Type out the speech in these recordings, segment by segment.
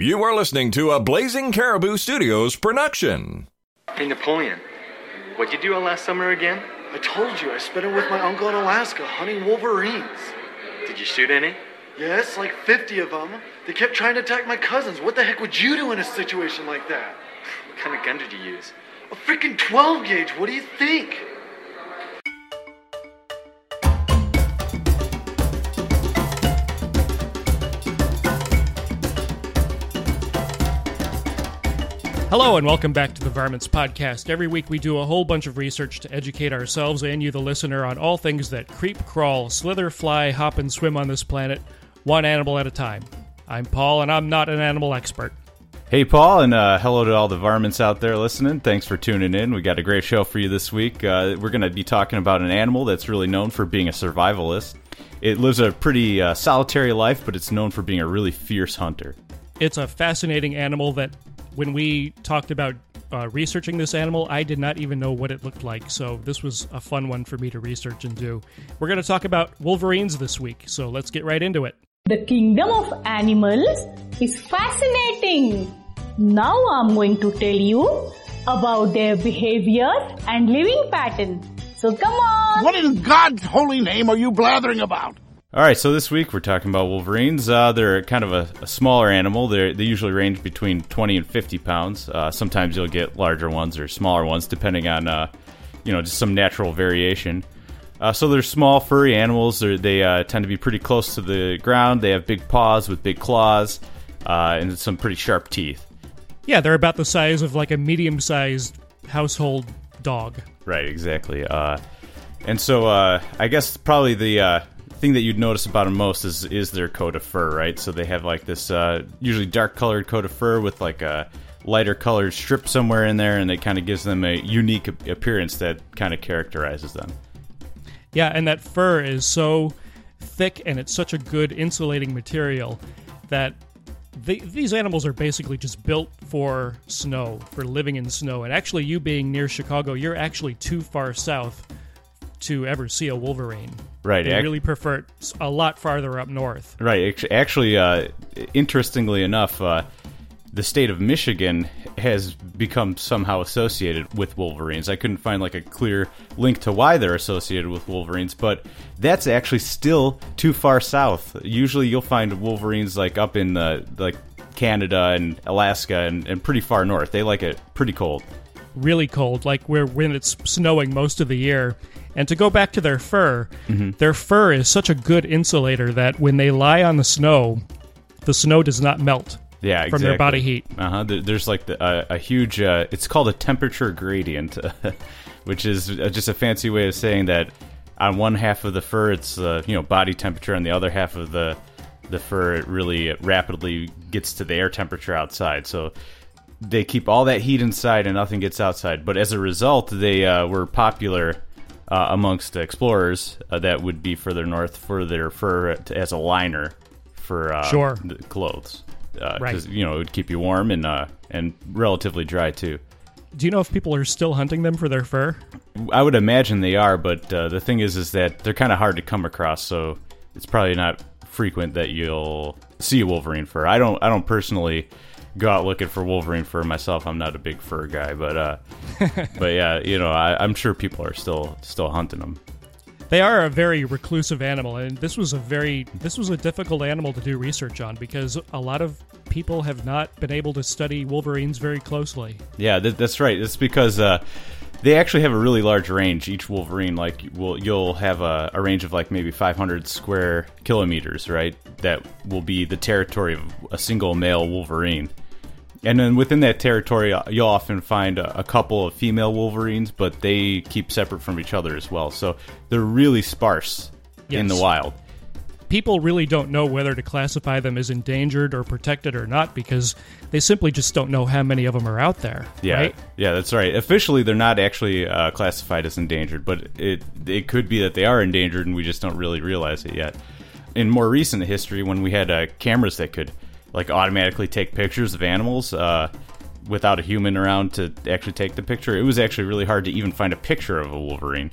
You are listening to a Blazing Caribou Studios production. Hey, Napoleon, what'd you do all last summer again? I told you, I spent it with my uncle in Alaska hunting wolverines. Did you shoot any? Yes, like 50 of them. They kept trying to attack my cousins. What the heck would you do in a situation like that? What kind of gun did you use? A freaking 12 gauge. What do you think? Hello, and welcome back to the Varmints Podcast. Every week we do a whole bunch of research to educate ourselves and you, the listener, on all things that creep, crawl, slither, fly, hop, and swim on this planet, one animal at a time. I'm Paul, and I'm not an animal expert. Hey, Paul, and uh, hello to all the varmints out there listening. Thanks for tuning in. We got a great show for you this week. Uh, we're going to be talking about an animal that's really known for being a survivalist. It lives a pretty uh, solitary life, but it's known for being a really fierce hunter. It's a fascinating animal that, when we talked about uh, researching this animal, I did not even know what it looked like. So this was a fun one for me to research and do. We're going to talk about wolverines this week, so let's get right into it. The kingdom of animals is fascinating. Now I'm going to tell you about their behavior and living pattern. So come on. What in God's holy name are you blathering about? All right, so this week we're talking about wolverines. Uh, they're kind of a, a smaller animal. They're, they usually range between 20 and 50 pounds. Uh, sometimes you'll get larger ones or smaller ones, depending on, uh, you know, just some natural variation. Uh, so they're small, furry animals. They're, they uh, tend to be pretty close to the ground. They have big paws with big claws uh, and some pretty sharp teeth. Yeah, they're about the size of like a medium sized household dog. Right, exactly. Uh, and so uh, I guess probably the uh, thing that you'd notice about them most is is their coat of fur, right? So they have like this uh, usually dark colored coat of fur with like a lighter colored strip somewhere in there, and it kind of gives them a unique appearance that kind of characterizes them. Yeah, and that fur is so thick and it's such a good insulating material that the, these animals are basically just built for snow, for living in snow. And actually, you being near Chicago, you're actually too far south to ever see a wolverine. Right, They ac- really prefer it a lot farther up north. Right. Actually, uh, interestingly enough, uh, the state of Michigan has become somehow associated with Wolverines. I couldn't find like a clear link to why they're associated with Wolverines, but that's actually still too far south. Usually, you'll find Wolverines like up in the like Canada and Alaska and, and pretty far north. They like it pretty cold. really cold, like where when it's snowing most of the year. And to go back to their fur, their fur is such a good insulator that when they lie on the snow, the snow does not melt Yeah, from their body heat. Uh huh. There's like the, a, a huge. Uh, it's called a temperature gradient, which is uh, just a fancy way of saying that on one half of the fur it's uh, you know body temperature, and the other half of the the fur it really rapidly gets to the air temperature outside. So they keep all that heat inside and nothing gets outside. But as a result, they uh, were popular. Uh, amongst explorers uh, that would be further north for their fur as a liner for uh, Sure. the clothes because Right. you know it would keep you warm and uh, and relatively dry too. Do you know if people are still hunting them for their fur? I would imagine they are, but uh, the thing is, is that they're kind of hard to come across, so it's probably not frequent that you'll see a wolverine fur. I don't, I don't personally go out looking for wolverine fur myself. I'm not a big fur guy, but uh, but yeah, you know, I, I'm sure people are still still hunting them. They are a very reclusive animal, and this was a very this was a difficult animal to do research on because a lot of people have not been able to study wolverines very closely. Yeah, that, that's right. It's because uh, they actually have a really large range. Each Wolverine, like, will you'll have a, a range of like maybe 500 square kilometers, right? That will be the territory of a single male Wolverine. And then within that territory, uh, you'll often find a, a couple of female Wolverines, but they keep separate from each other as well. So they're really sparse in the wild. People really don't know whether to classify them as endangered or protected or not because they simply just don't know how many of them are out there. Yeah, right? yeah, that's right. Officially, they're not actually uh, classified as endangered, but it it could be that they are endangered, and we just don't really realize it yet. In more recent history, when we had uh, cameras that could like automatically take pictures of animals uh, without a human around to actually take the picture, it was actually really hard to even find a picture of a wolverine.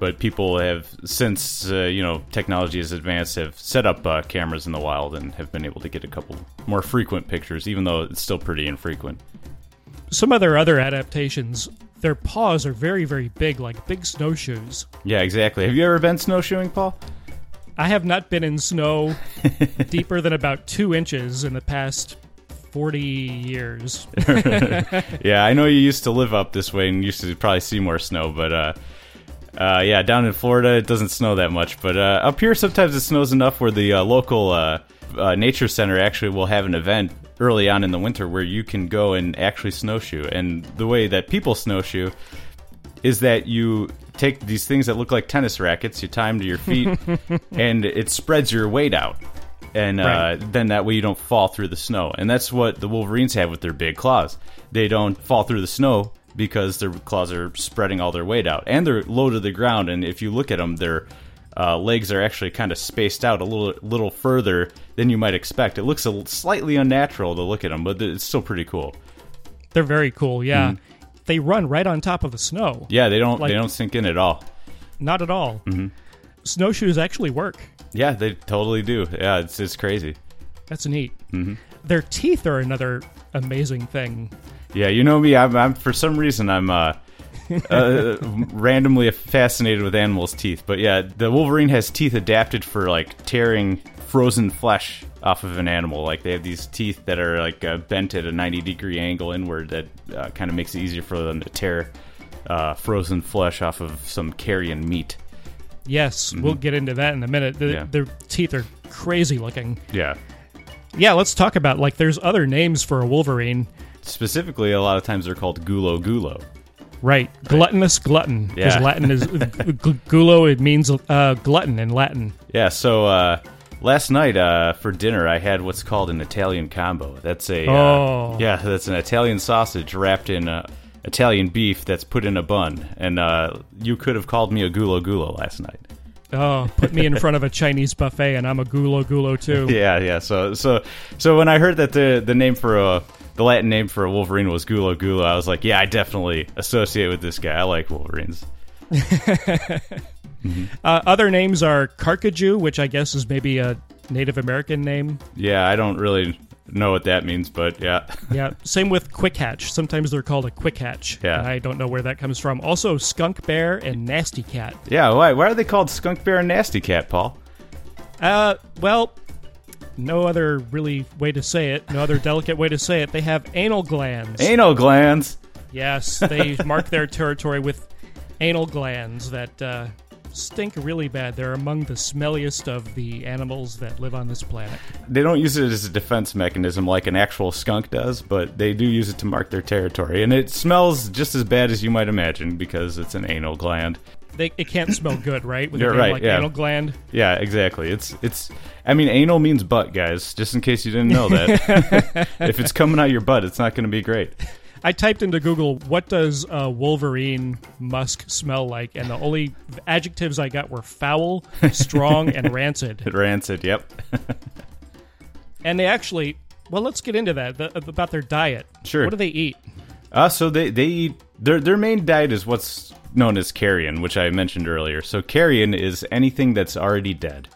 but people have since uh, you know technology has advanced have set up uh, cameras in the wild and have been able to get a couple more frequent pictures, even though it's still pretty infrequent. Some of their other adaptations, their paws are very, very big, like big snowshoes. Yeah, exactly. Have you ever been snowshoeing, Paul? I have not been in snow deeper than about two inches in the past 40 years. yeah, I know you used to live up this way and used to probably see more snow, but uh, uh, yeah, down in Florida it doesn't snow that much, but uh, up here sometimes it snows enough where the uh, local uh, uh, nature center actually will have an event early on in the winter where you can go and actually snowshoe. And the way that people snowshoe is that you take these things that look like tennis rackets, you tie them to your feet, and it spreads your weight out. And uh, Right. then that way you don't fall through the snow. And that's what the Wolverines have with their big claws. They don't fall through the snow because their claws are spreading all their weight out. And they're low to the ground. And if you look at them, their uh, legs are actually kind of spaced out a little little further than you might expect. It looks a, slightly unnatural to look at them, but it's still pretty cool. They're very cool, yeah. They run right on top of the snow. Yeah, they don't Like- they don't sink in at all. Not at all. Mm-hmm. Snowshoes actually work. Yeah, they totally do. Yeah, it's it's crazy. That's neat. Mm-hmm. Their teeth are another amazing thing. Yeah, you know me. I'm, I'm for some reason I'm uh, uh, randomly fascinated with animals' teeth. But yeah, the Wolverine has teeth adapted for like tearing frozen flesh off of an animal. Like they have these teeth that are like uh, bent at a 90 degree angle inward that uh, kind of makes it easier for them to tear uh, frozen flesh off of some carrion meat. Yes, we'll get into that in a minute. The, Mm-hmm. Yeah. Their teeth are crazy looking. Yeah. Yeah, let's talk about like there's other names for a Wolverine. Specifically, a lot of times they're called gulo gulo. Right, gluttonous glutton. Because Yeah. Latin is gu- gulo. It means uh, glutton in Latin. Yeah, so uh, last night uh, for dinner I had what's called an Italian combo. That's a uh, Oh. yeah, that's an Italian sausage wrapped in uh, Italian beef that's put in a bun. And uh, you could have called me a gulo gulo last night. Oh, put me in front of a Chinese buffet and I'm a gulo gulo too. Yeah, yeah. So so so when I heard that the the name for a the Latin name for a Wolverine was gulo gulo, I was like, yeah, I definitely associate with this guy. I like Wolverines. Uh, other names are Carcajou, which I guess is maybe a Native American name. Yeah, I don't really know what that means, but yeah. Yeah, same with Quick Hatch. Sometimes they're called a Quick Hatch. Yeah. I don't know where that comes from. Also, Skunk Bear and Nasty Cat. Yeah, why why are they called Skunk Bear and Nasty Cat, Paul? Uh, well, no other really way to say it, no other delicate way to say it. They have anal glands. Anal glands. yes, they mark their territory with anal glands that uh, stink really bad. They're among the smelliest of the animals that live on this planet. They don't use it as a defense mechanism like an actual skunk does, but they do use it to mark their territory. And it smells just as bad as you might imagine because it's an anal gland. They, it can't smell good, right? With You're right, like yeah. anal gland. Yeah, exactly. It's it's I mean anal means butt, guys, just in case you didn't know that. if it's coming out your butt, it's not going to be great. I typed into Google, what does a Wolverine musk smell like? And the only adjectives I got were foul, strong, and rancid. Rancid, yep. And they actually, well, let's get into that the, about their diet. Sure. What do they eat? Uh, so they they eat their their main diet is what's known as carrion, which I mentioned earlier. So carrion is anything that's already dead.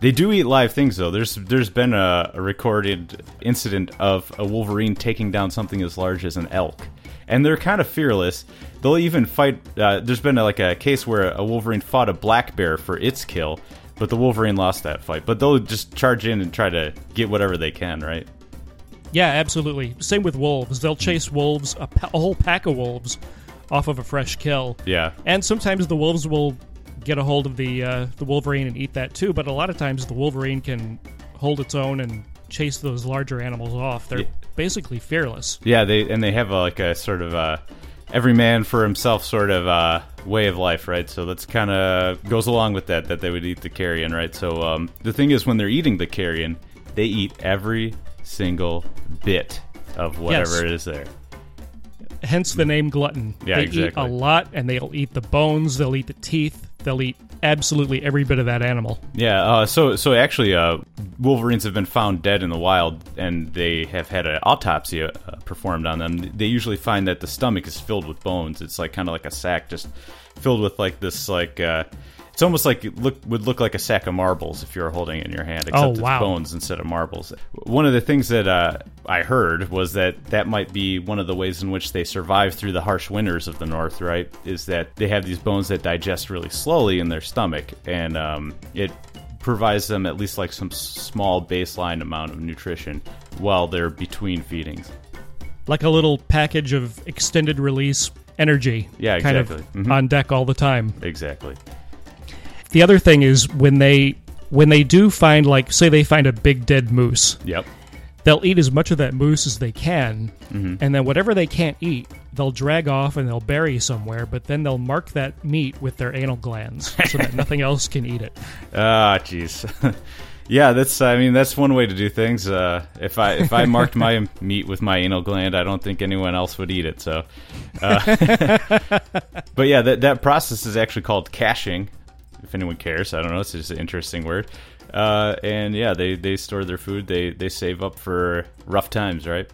They do eat live things though. There's there's been a, a recorded incident of a wolverine taking down something as large as an elk, and they're kind of fearless. They'll even fight. Uh, there's been a, like a case where a wolverine fought a black bear for its kill, but the wolverine lost that fight. But they'll just charge in and try to get whatever they can. Right? Yeah, absolutely. Same with wolves. They'll chase wolves, a, pa- a whole pack of wolves, off of a fresh kill. Yeah. And sometimes the wolves will get a hold of the uh, the wolverine and eat that too. But a lot of times the wolverine can hold its own and chase those larger animals off. They're Yeah. basically fearless. Yeah, they and they have a, like a sort of uh every man for himself sort of uh, way of life, right? So that's kind of goes along with that that they would eat the carrion, right? So um, the thing is, when they're eating the carrion, they eat every single bit of whatever Yes. it is there. Hence the name glutton. Yeah, they exactly. eat a lot, and they'll eat the bones. They'll eat the teeth. they'll eat absolutely every bit of that animal. Yeah, uh, so so actually, uh, wolverines have been found dead in the wild, and they have had an autopsy uh, performed on them. They usually find that the stomach is filled with bones. It's like kind of like a sack, just filled with like this like. It's almost like it look would look like a sack of marbles if you were holding it in your hand, except Oh, it's bones instead of marbles. One of the things that uh, I heard was that that might be one of the ways in which they survive through the harsh winters of the north. Right, is that they have these bones that digest really slowly in their stomach, and um, it provides them at least like some small baseline amount of nutrition while they're between feedings. Like a little package of extended release energy. Yeah, Kind exactly. of Mhm. on deck all the time. Exactly. The other thing is when they when they do find like say they find a big dead moose, Yep. they'll eat as much of that moose as they can, Mm-hmm. and then whatever they can't eat, they'll drag off and they'll bury somewhere. But then they'll mark that meat with their anal glands so that nothing else can eat it. Ah, jeez. yeah, that's. I mean, that's one way to do things. Uh, if I if I marked my meat with my anal gland, I don't think anyone else would eat it. So, uh, but yeah, that that process is actually called caching. If anyone cares, I don't know. It's just an interesting word. Uh, and yeah, they they store their food. They they save up for rough times, right?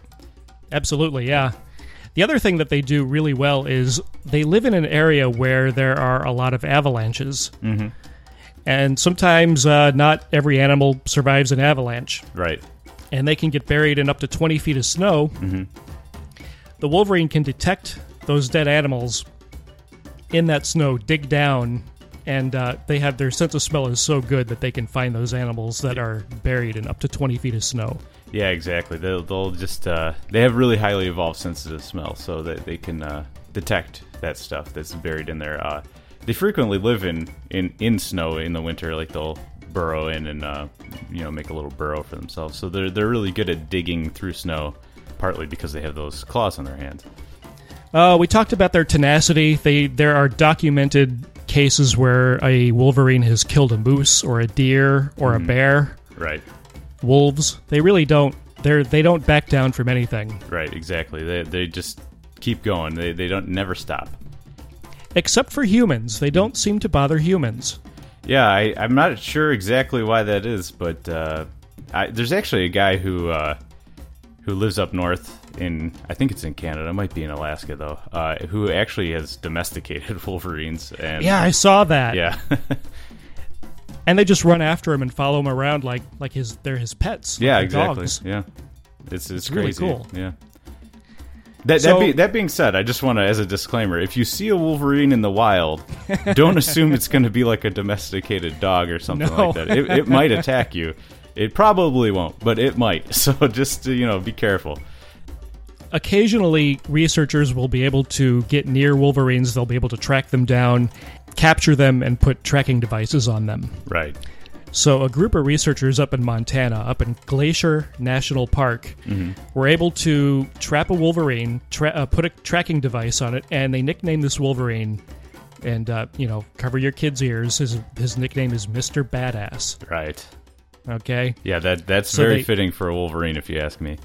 Absolutely, yeah. The other thing that they do really well is they live in an area where there are a lot of avalanches. Mm-hmm. And sometimes uh, not every animal survives an avalanche, Right. and they can get buried in up to 20 feet of snow. The Wolverine can detect those dead animals in that snow, dig down, and uh, they have their sense of smell is so good that they can find those animals that are buried in up to 20 feet of snow. Yeah, exactly. They'll, they'll just uh, they have really highly evolved senses of smell, so that they can uh, detect that stuff that's buried in there. Uh, they frequently live in, in in snow in the winter. Like they'll burrow in and uh, you know make a little burrow for themselves. So they're they're really good at digging through snow, partly because they have those claws on their hands. Uh, we talked about their tenacity. They there are documented cases where a wolverine has killed a moose or a deer or a bear. Right. Wolves, they really don't. They're they don't back down from anything, Right. Exactly. They they just keep going. They they don't never stop. except for humans. They don't seem to bother humans. Yeah, I, I'm not sure exactly why that is, but uh, I, there's actually a guy who uh, who lives up north in I think it's in Canada, it might be in Alaska though, uh, who actually has domesticated wolverines. And Yeah, I saw that. yeah, and they just run after him and follow him around like like his they're his pets. yeah, like exactly. Dogs. Yeah, it's it's, really crazy. cool. Yeah. That, So- that, be, that being said, I just want to, as a disclaimer, if you see a wolverine in the wild, don't assume it's going to be like a domesticated dog or something No. like that. It, it might attack you. It probably won't, but it might. So just you know, be careful. Occasionally, researchers will be able to get near wolverines. They'll be able to track them down, capture them, and put tracking devices on them. Right. So, a group of researchers up in Montana, up in Glacier National Park, were able to trap a wolverine, tra- uh, put a tracking device on it, and they nicknamed this wolverine. And uh, you know, cover your kids' ears. His his nickname is Mister Badass. Right. Okay. Yeah, that that's So very they- fitting for a wolverine, if you ask me.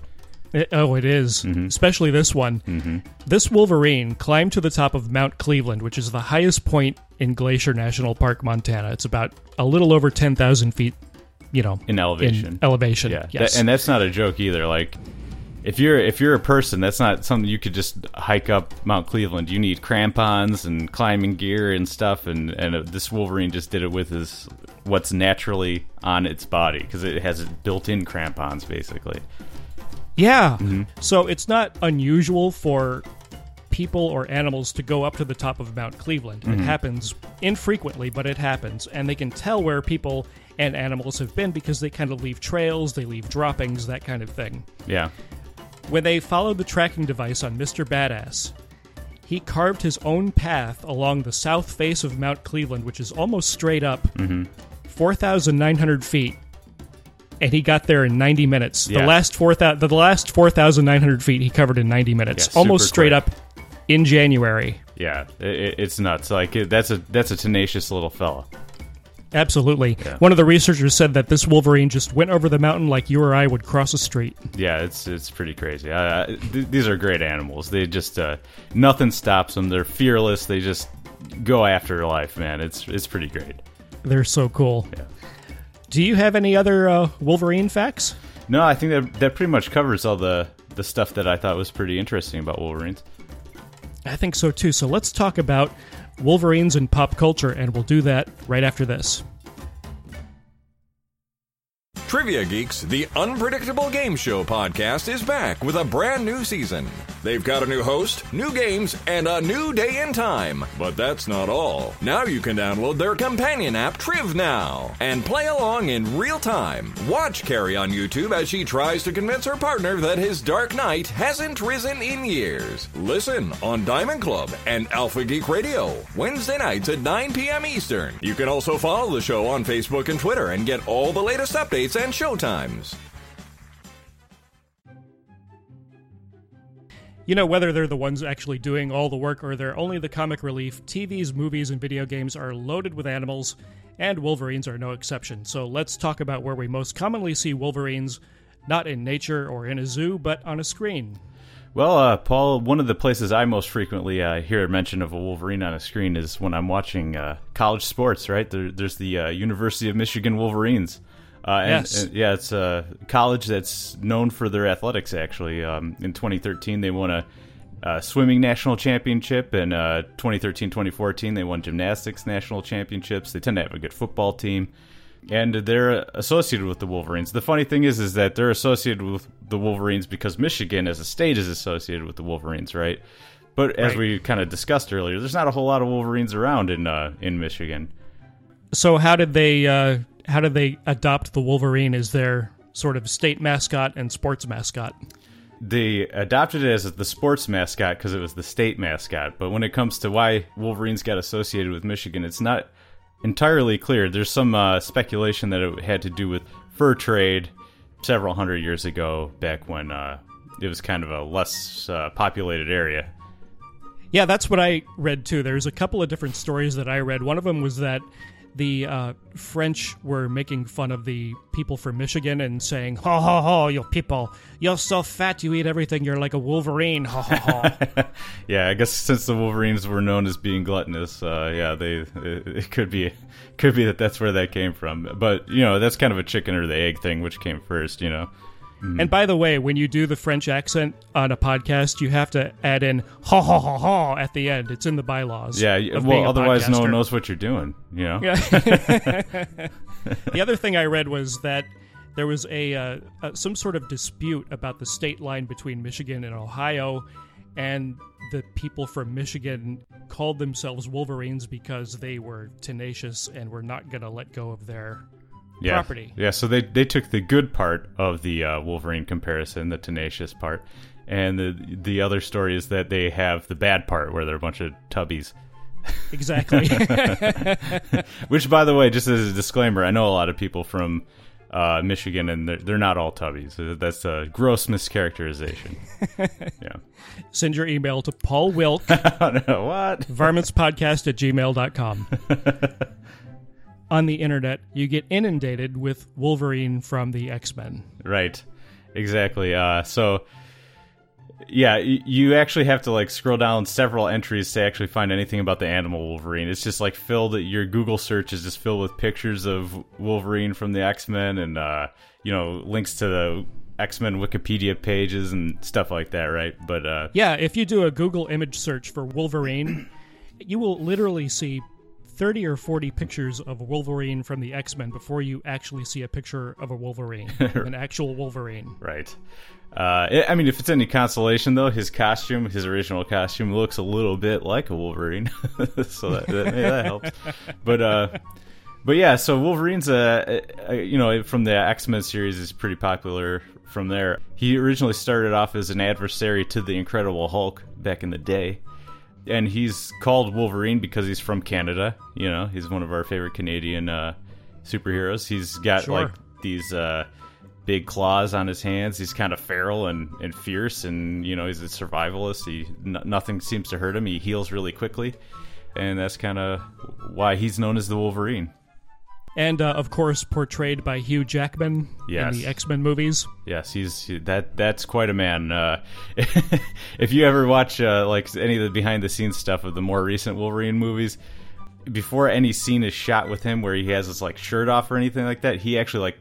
It- oh, it is. Mm-hmm. especially this one. Mm-hmm. This wolverine climbed to the top of Mount Cleveland, which is the highest point in Glacier National Park, Montana. It's about a little over ten thousand feet. You know, In elevation. In elevation. Yeah, Yes. that- and that's not a joke either. Like, if you're if you're a person, that's not something you could just hike up Mount Cleveland. You need crampons and climbing gear and stuff. And and uh, this Wolverine just did it with his what's naturally on its body because it has built-in crampons, basically. Yeah. Mm-hmm. So it's not unusual for people or animals to go up to the top of Mount Cleveland. Mm-hmm. It happens infrequently, but it happens. And they can tell where people and animals have been because they kind of leave trails, they leave droppings, that kind of thing. Yeah. When they followed the tracking device on Mr. Badass, he carved his own path along the south face of Mount Cleveland, which is almost straight up, Mm-hmm. 4,900 feet. And he got there in 90 minutes. Yeah. The last 4,000 the last 4,900 feet he covered in 90 minutes. Yeah, almost straight quick. up in January. Yeah, it, it's nuts. Like that's a that's a tenacious little fella. Absolutely. Yeah. One of the researchers said that this Wolverine just went over the mountain like you or I would cross a street. Yeah, it's it's pretty crazy. Uh, th- these are great animals. They just uh, nothing stops them. They're fearless. They just go after life, man. It's it's pretty great. They're so cool. Do you have any other uh, Wolverine facts? No, I think that that pretty much covers all the the stuff that I thought was pretty interesting about Wolverines. I think so too. So let's talk about Wolverines in pop culture, and we'll do that right after this. Trivia Geeks, the unpredictable game show podcast, is back with a brand new season. They've got a new host, new games, and a new day and time. But that's not all. Now you can download their companion app, Triv Now, and play along in real time. Watch Carrie on YouTube as she tries to convince her partner that his Dark Knight hasn't risen in years. Listen on Diamond Club and Alpha Geek Radio, Wednesday nights at 9 p.m. Eastern. You can also follow the show on Facebook and Twitter and get all the latest updates and showtimes. You know, whether they're the ones actually doing all the work or they're only the comic relief, TVs, movies, and video games are loaded with animals, and Wolverines are no exception. So let's talk about where we most commonly see Wolverines, not in nature or in a zoo, but on a screen. Well, uh, Paul, one of the places I most frequently uh, hear mention of a Wolverine on a screen is when I'm watching uh, college sports. Right there, there's the uh, University of Michigan Wolverines. Uh, and, Yes. and, yeah, it's a college that's known for their athletics. Actually, um, in 2013 they won a, uh swimming national championship, and uh, 2013-2014 they won gymnastics national championships. They tend to have a good football team, and they're associated with the Wolverines. The funny thing is, is that they're associated with the Wolverines because Michigan, as a state, is associated with the Wolverines, right? But as Right. we kind of discussed earlier, there's not a whole lot of Wolverines around in uh, in Michigan. So how did they uh, how did they adopt the Wolverine as their sort of state mascot and sports mascot? they adopted it as the sports mascot because it was the state mascot. But when it comes to why Wolverines got associated with Michigan, it's not entirely clear. There's some uh, speculation that it had to do with fur trade several hundred years ago, back when uh, it was kind of a less uh, populated area. Yeah, that's what I read too. There's a couple of different stories that I read. One of them was that the uh, French were making fun of the people from Michigan and saying, "Ha ha ha, you people, you're so fat, you eat everything. You're like a Wolverine." Ha ha ha. Yeah, I guess since the Wolverines were known as being gluttonous, uh, yeah, they it, it could be could be that that's where that came from. But you know, that's kind of a chicken or the egg thing, which came first, you know. And by the way, when you do the French accent on a podcast, you have to add in "ha ha ha ha" at the end. It's in the bylaws. Yeah, well, otherwise no one knows what you're doing, you know. Yeah. the other thing I read was that there was a uh, uh, some sort of dispute about the state line between Michigan and Ohio, and the people from Michigan called themselves Wolverines because they were tenacious and were not going to let go of their yeah. property. Yeah, so they they took the good part of the uh, Wolverine comparison, the tenacious part, and the the other story is that they have the bad part where they're a bunch of tubbies. Exactly. Which, by the way, just as a disclaimer, I know a lot of people from uh, Michigan, and they're, they're not all tubbies. That's a gross mischaracterization. yeah. Send your email to Paul Wilk, know what. varmintspodcast at gmail.com. On the internet, you get inundated with Wolverine from the X Men. Right. Exactly. Uh, so, yeah, y- you actually have to like scroll down several entries to actually find anything about the animal Wolverine. It's just like filled. Your Google search is just filled with pictures of Wolverine from the X Men and uh, you know links to the X Men Wikipedia pages and stuff like that. Right. But uh, Yeah, if you do a Google image search for Wolverine, you will literally see 30 or 40 pictures of Wolverine from the X Men before you actually see a picture of a Wolverine, an actual Wolverine. Right. Uh, I- mean, if it's any consolation, though, his costume, his original costume, looks a little bit like a Wolverine, so that, that, maybe that helps. But, uh, but yeah, so Wolverine's, uh, uh, you know, from the X Men series is pretty popular. From there, he originally started off as an adversary to the Incredible Hulk back in the day, and he's called Wolverine because he's from Canada. You know, he's one of our favorite Canadian uh, superheroes. He's got Sure. like these uh, big claws on his hands. He's kind of feral and, and fierce, and you know he's a survivalist. He n- nothing seems to hurt him. He heals really quickly, and that's kind of why he's known as the Wolverine. And uh, of course portrayed by Hugh Jackman Yes. in the X Men movies. Yes, he's that. That's quite a man. Uh, if you ever watch uh, like any of the behind the scenes stuff of the more recent Wolverine movies, before any scene is shot with him where he has his like shirt off or anything like that, he actually like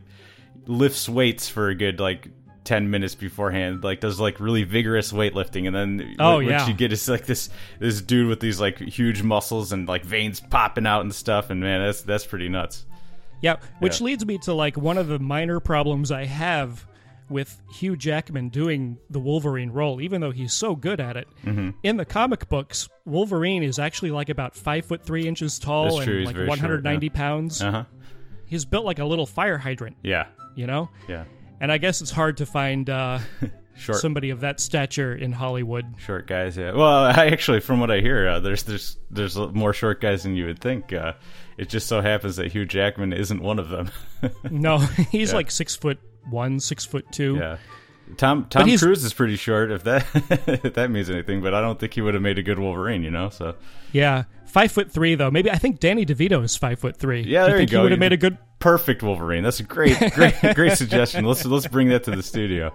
lifts weights for a good like. 10 minutes beforehand like does like really vigorous weightlifting and then Oh, what, yeah. what you get is like this this dude with these like huge muscles and like veins popping out and stuff and man that's that's pretty nuts Yeah, which Yeah. leads me to like one of the minor problems I have with Hugh Jackman doing the Wolverine role, even though he's so good at it. Mm-hmm. In the comic books, Wolverine is actually like about five foot three inches tall and like very short, 190 yeah. pounds. uh-huh He's built like a little fire hydrant, yeah you know. yeah And I guess it's hard to find uh, short somebody of that stature in Hollywood. Short guys, yeah. Well, I actually, from what I hear, uh, there's there's there's more short guys than you would think. Uh, it just so happens that Hugh Jackman isn't one of them. No, he's Yeah. like six foot one, six foot two. yeah. Tom Tom Cruise is pretty short, if that if that means anything. But I don't think he would have made a good Wolverine, you know. So Yeah, five foot three though. Maybe I think Danny DeVito is five foot three. yeah, there you think go. He would have made a good perfect Wolverine. That's a great great great suggestion. Let's let's bring that to the studio.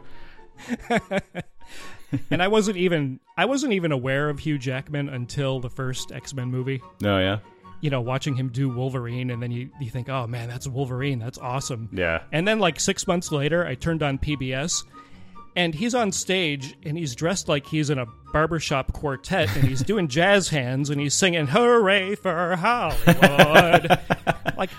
and I wasn't even I wasn't even aware of Hugh Jackman until the first X Men movie. No, yeah, You know, watching him do Wolverine, and then you you think, oh man, that's Wolverine, that's awesome. yeah. And then like six months later, I turned on PBS, and he's on stage, and he's dressed like he's in a barbershop quartet, and he's doing jazz hands, and he's singing "Hooray for Hollywood!" like.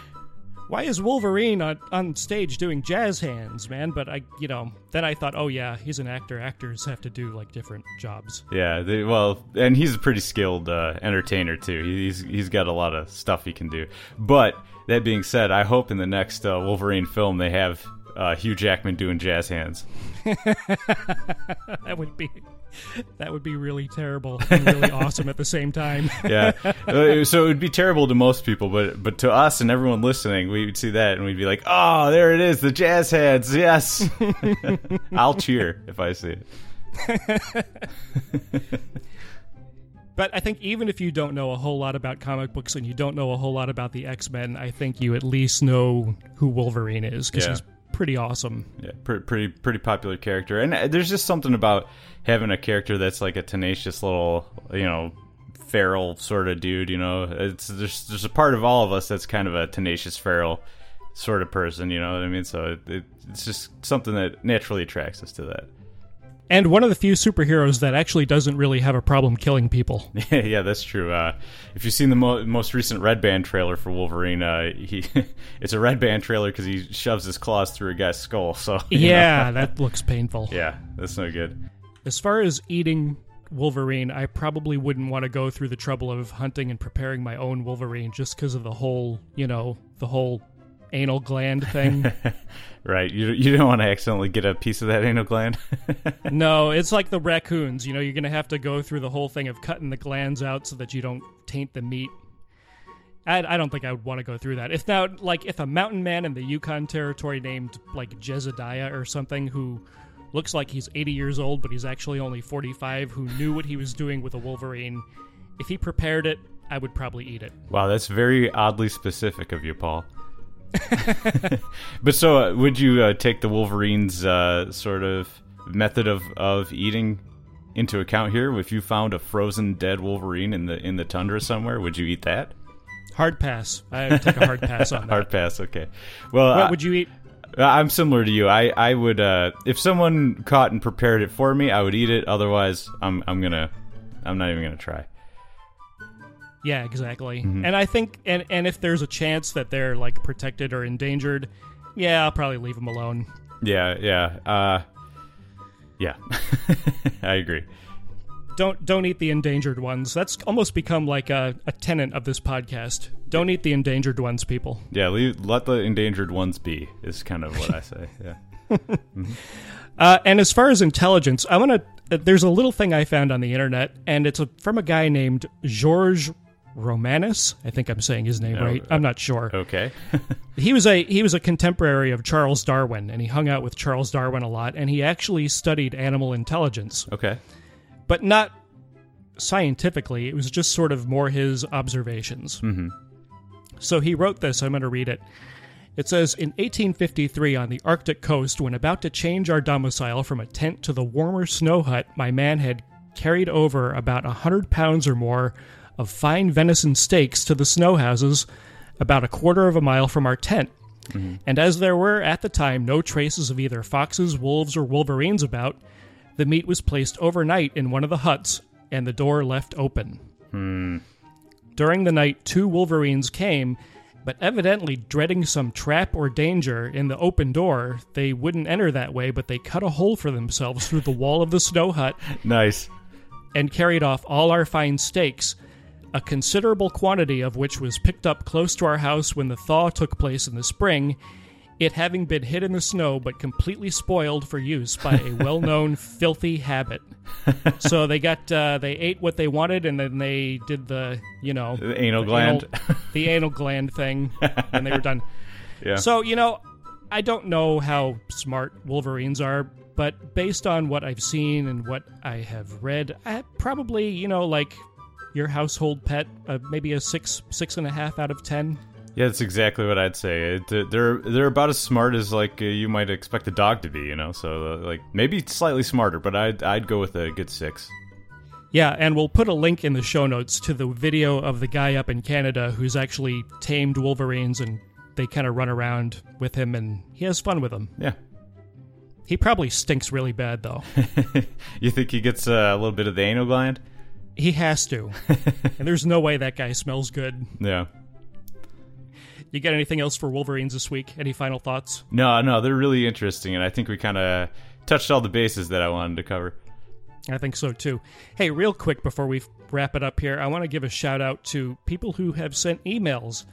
Why is Wolverine on, on stage doing jazz hands, man? But I, you know, then I thought, oh yeah, he's an actor. Actors have to do like different jobs. Yeah, they, well, and he's a pretty skilled uh, entertainer too. He's he's got a lot of stuff he can do. But that being said, I hope in the next uh, Wolverine film they have uh, Hugh Jackman doing jazz hands. That would be that would be really terrible and really awesome at the same time. Yeah, Uh, so it would be terrible to most people, but but to us and everyone listening, we would see that and we'd be like, "Oh, there it is, the jazz heads." Yes, I'll cheer if I see it. But I think even if you don't know a whole lot about comic books and you don't know a whole lot about the X Men, I think you at least know who Wolverine is because Yeah. he's pretty awesome. Yeah, pretty pretty pretty popular character, and uh, there's just something about having a character that's like a tenacious little, you know, feral sort of dude. You know, it's there's there's a part of all of us that's kind of a tenacious feral sort of person. You know what I mean? So it, it, it's just something that naturally attracts us to that. And one of the few superheroes that actually doesn't really have a problem killing people. yeah, that's true. Uh, if you've seen the mo- most recent Red Band trailer for Wolverine, uh, he it's a Red Band trailer because he shoves his claws through a guy's skull. So. Yeah, that looks painful. yeah, that's no good. As far as eating Wolverine, I probably wouldn't want to go through the trouble of hunting and preparing my own Wolverine just because of the whole, you know, the whole anal gland thing. Right, you you don't want to accidentally get a piece of that anal gland. no, it's like the raccoons. You know, you're going to have to go through the whole thing of cutting the glands out so that you don't taint the meat. I, I don't think I would want to go through that. If now, like, if a mountain man in the Yukon Territory named like Jezediah or something, who looks like he's 80 years old but he's actually only 45, who knew what he was doing with a Wolverine, if he prepared it, I would probably eat it. wow, that's very oddly specific of you, Paul. but so, uh, would you uh, take the Wolverine's uh, sort of method of, of eating into account here? If you found a frozen dead Wolverine in the in the tundra somewhere, would you eat that? Hard pass. I would take a hard pass on that. Hard pass. Okay. Well, What I- would you eat? I'm similar to you. I I would uh, if someone caught and prepared it for me, I would eat it. Otherwise, I'm I'm gonna I'm not even gonna try. Yeah, exactly. Mm-hmm. And I think, and and if there's a chance that they're like protected or endangered, yeah, I'll probably leave them alone. Yeah, yeah, uh, yeah. I agree. Don't don't eat the endangered ones. That's almost become like a, a tenet of this podcast. Don't eat the endangered ones, people. Yeah, leave, let the endangered ones be is kind of what I say. Yeah. Uh, and as far as intelligence, I want to. Uh, there's a little thing I found on the internet, and it's a, from a guy named George Romanes. I think I'm saying his name Oh, right. I'm not sure. Okay. He was a he was a contemporary of Charles Darwin, and he hung out with Charles Darwin a lot. And he actually studied animal intelligence. okay. but not scientifically. It was just sort of more his observations. Mm-hmm. So he wrote this. I'm going to read it. It says In 1853, on the Arctic coast, when about to change our domicile from a tent to the warmer snow hut, my man had carried over about a 100 pounds or more of fine venison steaks to the snow houses about a quarter of a mile from our tent. Mm-hmm. And as there were at the time no traces of either foxes, wolves, or wolverines about, the meat was placed overnight in one of the huts and the door left open. Hmm. During the night, two wolverines came, but evidently dreading some trap or danger in the open door, they wouldn't enter that way, but they cut a hole for themselves through the wall of the snow hut Nice. and carried off all our fine steaks, a considerable quantity of which was picked up close to our house when the thaw took place in the spring, it having been hid in the snow but completely spoiled for use by a well known filthy habit. So they got uh, they ate what they wanted and then they did the you know The anal the gland. anal- the anal gland thing and they were done. Yeah. So, you know, I don't know how smart Wolverines are, but based on what I've seen and what I have read, I probably, you know, like your household pet, uh, maybe a six, six and a half out of ten. Yeah, that's exactly what I'd say. It, they're they're about as smart as like uh, you might expect a dog to be, you know. So uh, like maybe slightly smarter, but I'd I'd go with a good six. Yeah, and we'll put a link in the show notes to the video of the guy up in Canada who's actually tamed Wolverines and they kind of run around with him and he has fun with them. Yeah. He probably stinks really bad though. You think he gets uh, a little bit of the anal gland? He has to. and there's no way that guy smells good. Yeah. You got anything else for Wolverines this week? Any final thoughts? No, no, they're really interesting, and I think we kind of touched all the bases that I wanted to cover. I think so too. Hey, real quick before we wrap it up here, I want to give a shout out to people who have sent emails.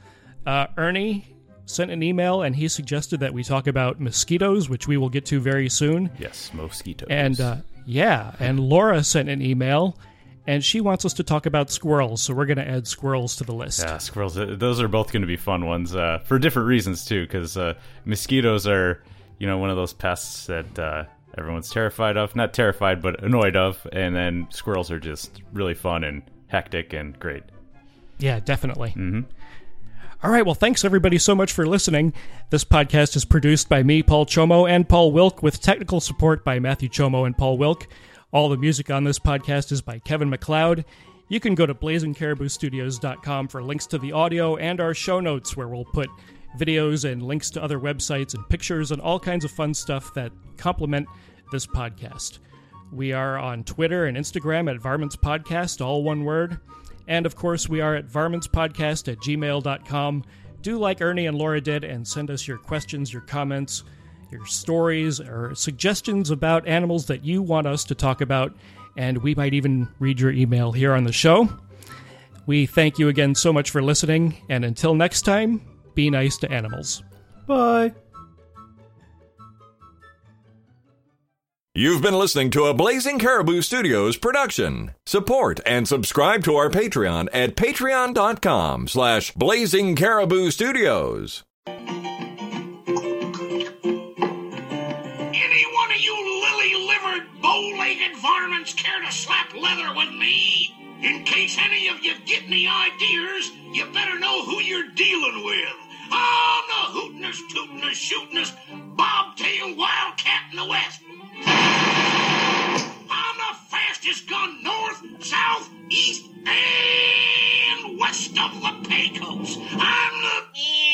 Uh, Ernie sent an email and he suggested that we talk about mosquitoes, which we will get to very soon. Yes, mosquitoes. And uh, yeah, and Laura sent an email and she wants us to talk about squirrels, so we're going to add squirrels to the list. Yeah, squirrels. Those are both going to be fun ones uh, for different reasons too. Because uh, mosquitoes are, you know, one of those pests that uh, everyone's terrified of. Not terrified, but annoyed of. And then squirrels are just really fun and hectic and great. Yeah, definitely. Mm-hmm. All right. Well, thanks everybody so much for listening. This podcast is produced by me, Paul Chomo, and Paul Wilk, with technical support by Matthew Chomo and Paul Wilk. All the music on this podcast is by Kevin MacLeod. You can go to blazingcariboustudios.com for links to the audio and our show notes, where we'll put videos and links to other websites and pictures and all kinds of fun stuff that complement this podcast. We are on Twitter and Instagram at Varmints Podcast, all one word. And of course, we are at varmintspodcast at gmail.com. Do like Ernie and Laura did and send us your questions, your comments, your stories, or suggestions about animals that you want us to talk about. And we might even read your email here on the show. We thank you again so much for listening. And until next time, be nice to animals. Bye. You've been listening to a Blazing Caribou Studios production. Support and subscribe to our Patreon at patreon.com slash blazing caribou studios. Lily-livered, bow-legged varmints care to slap leather with me? In case any of you get any ideas, you better know who you're dealing with. I'm the hootin'est, tootin'est, shootin'est, bobtail wildcat in the West. I'm the fastest gun north, south, east, and west of the Pecos. I'm the... Eh,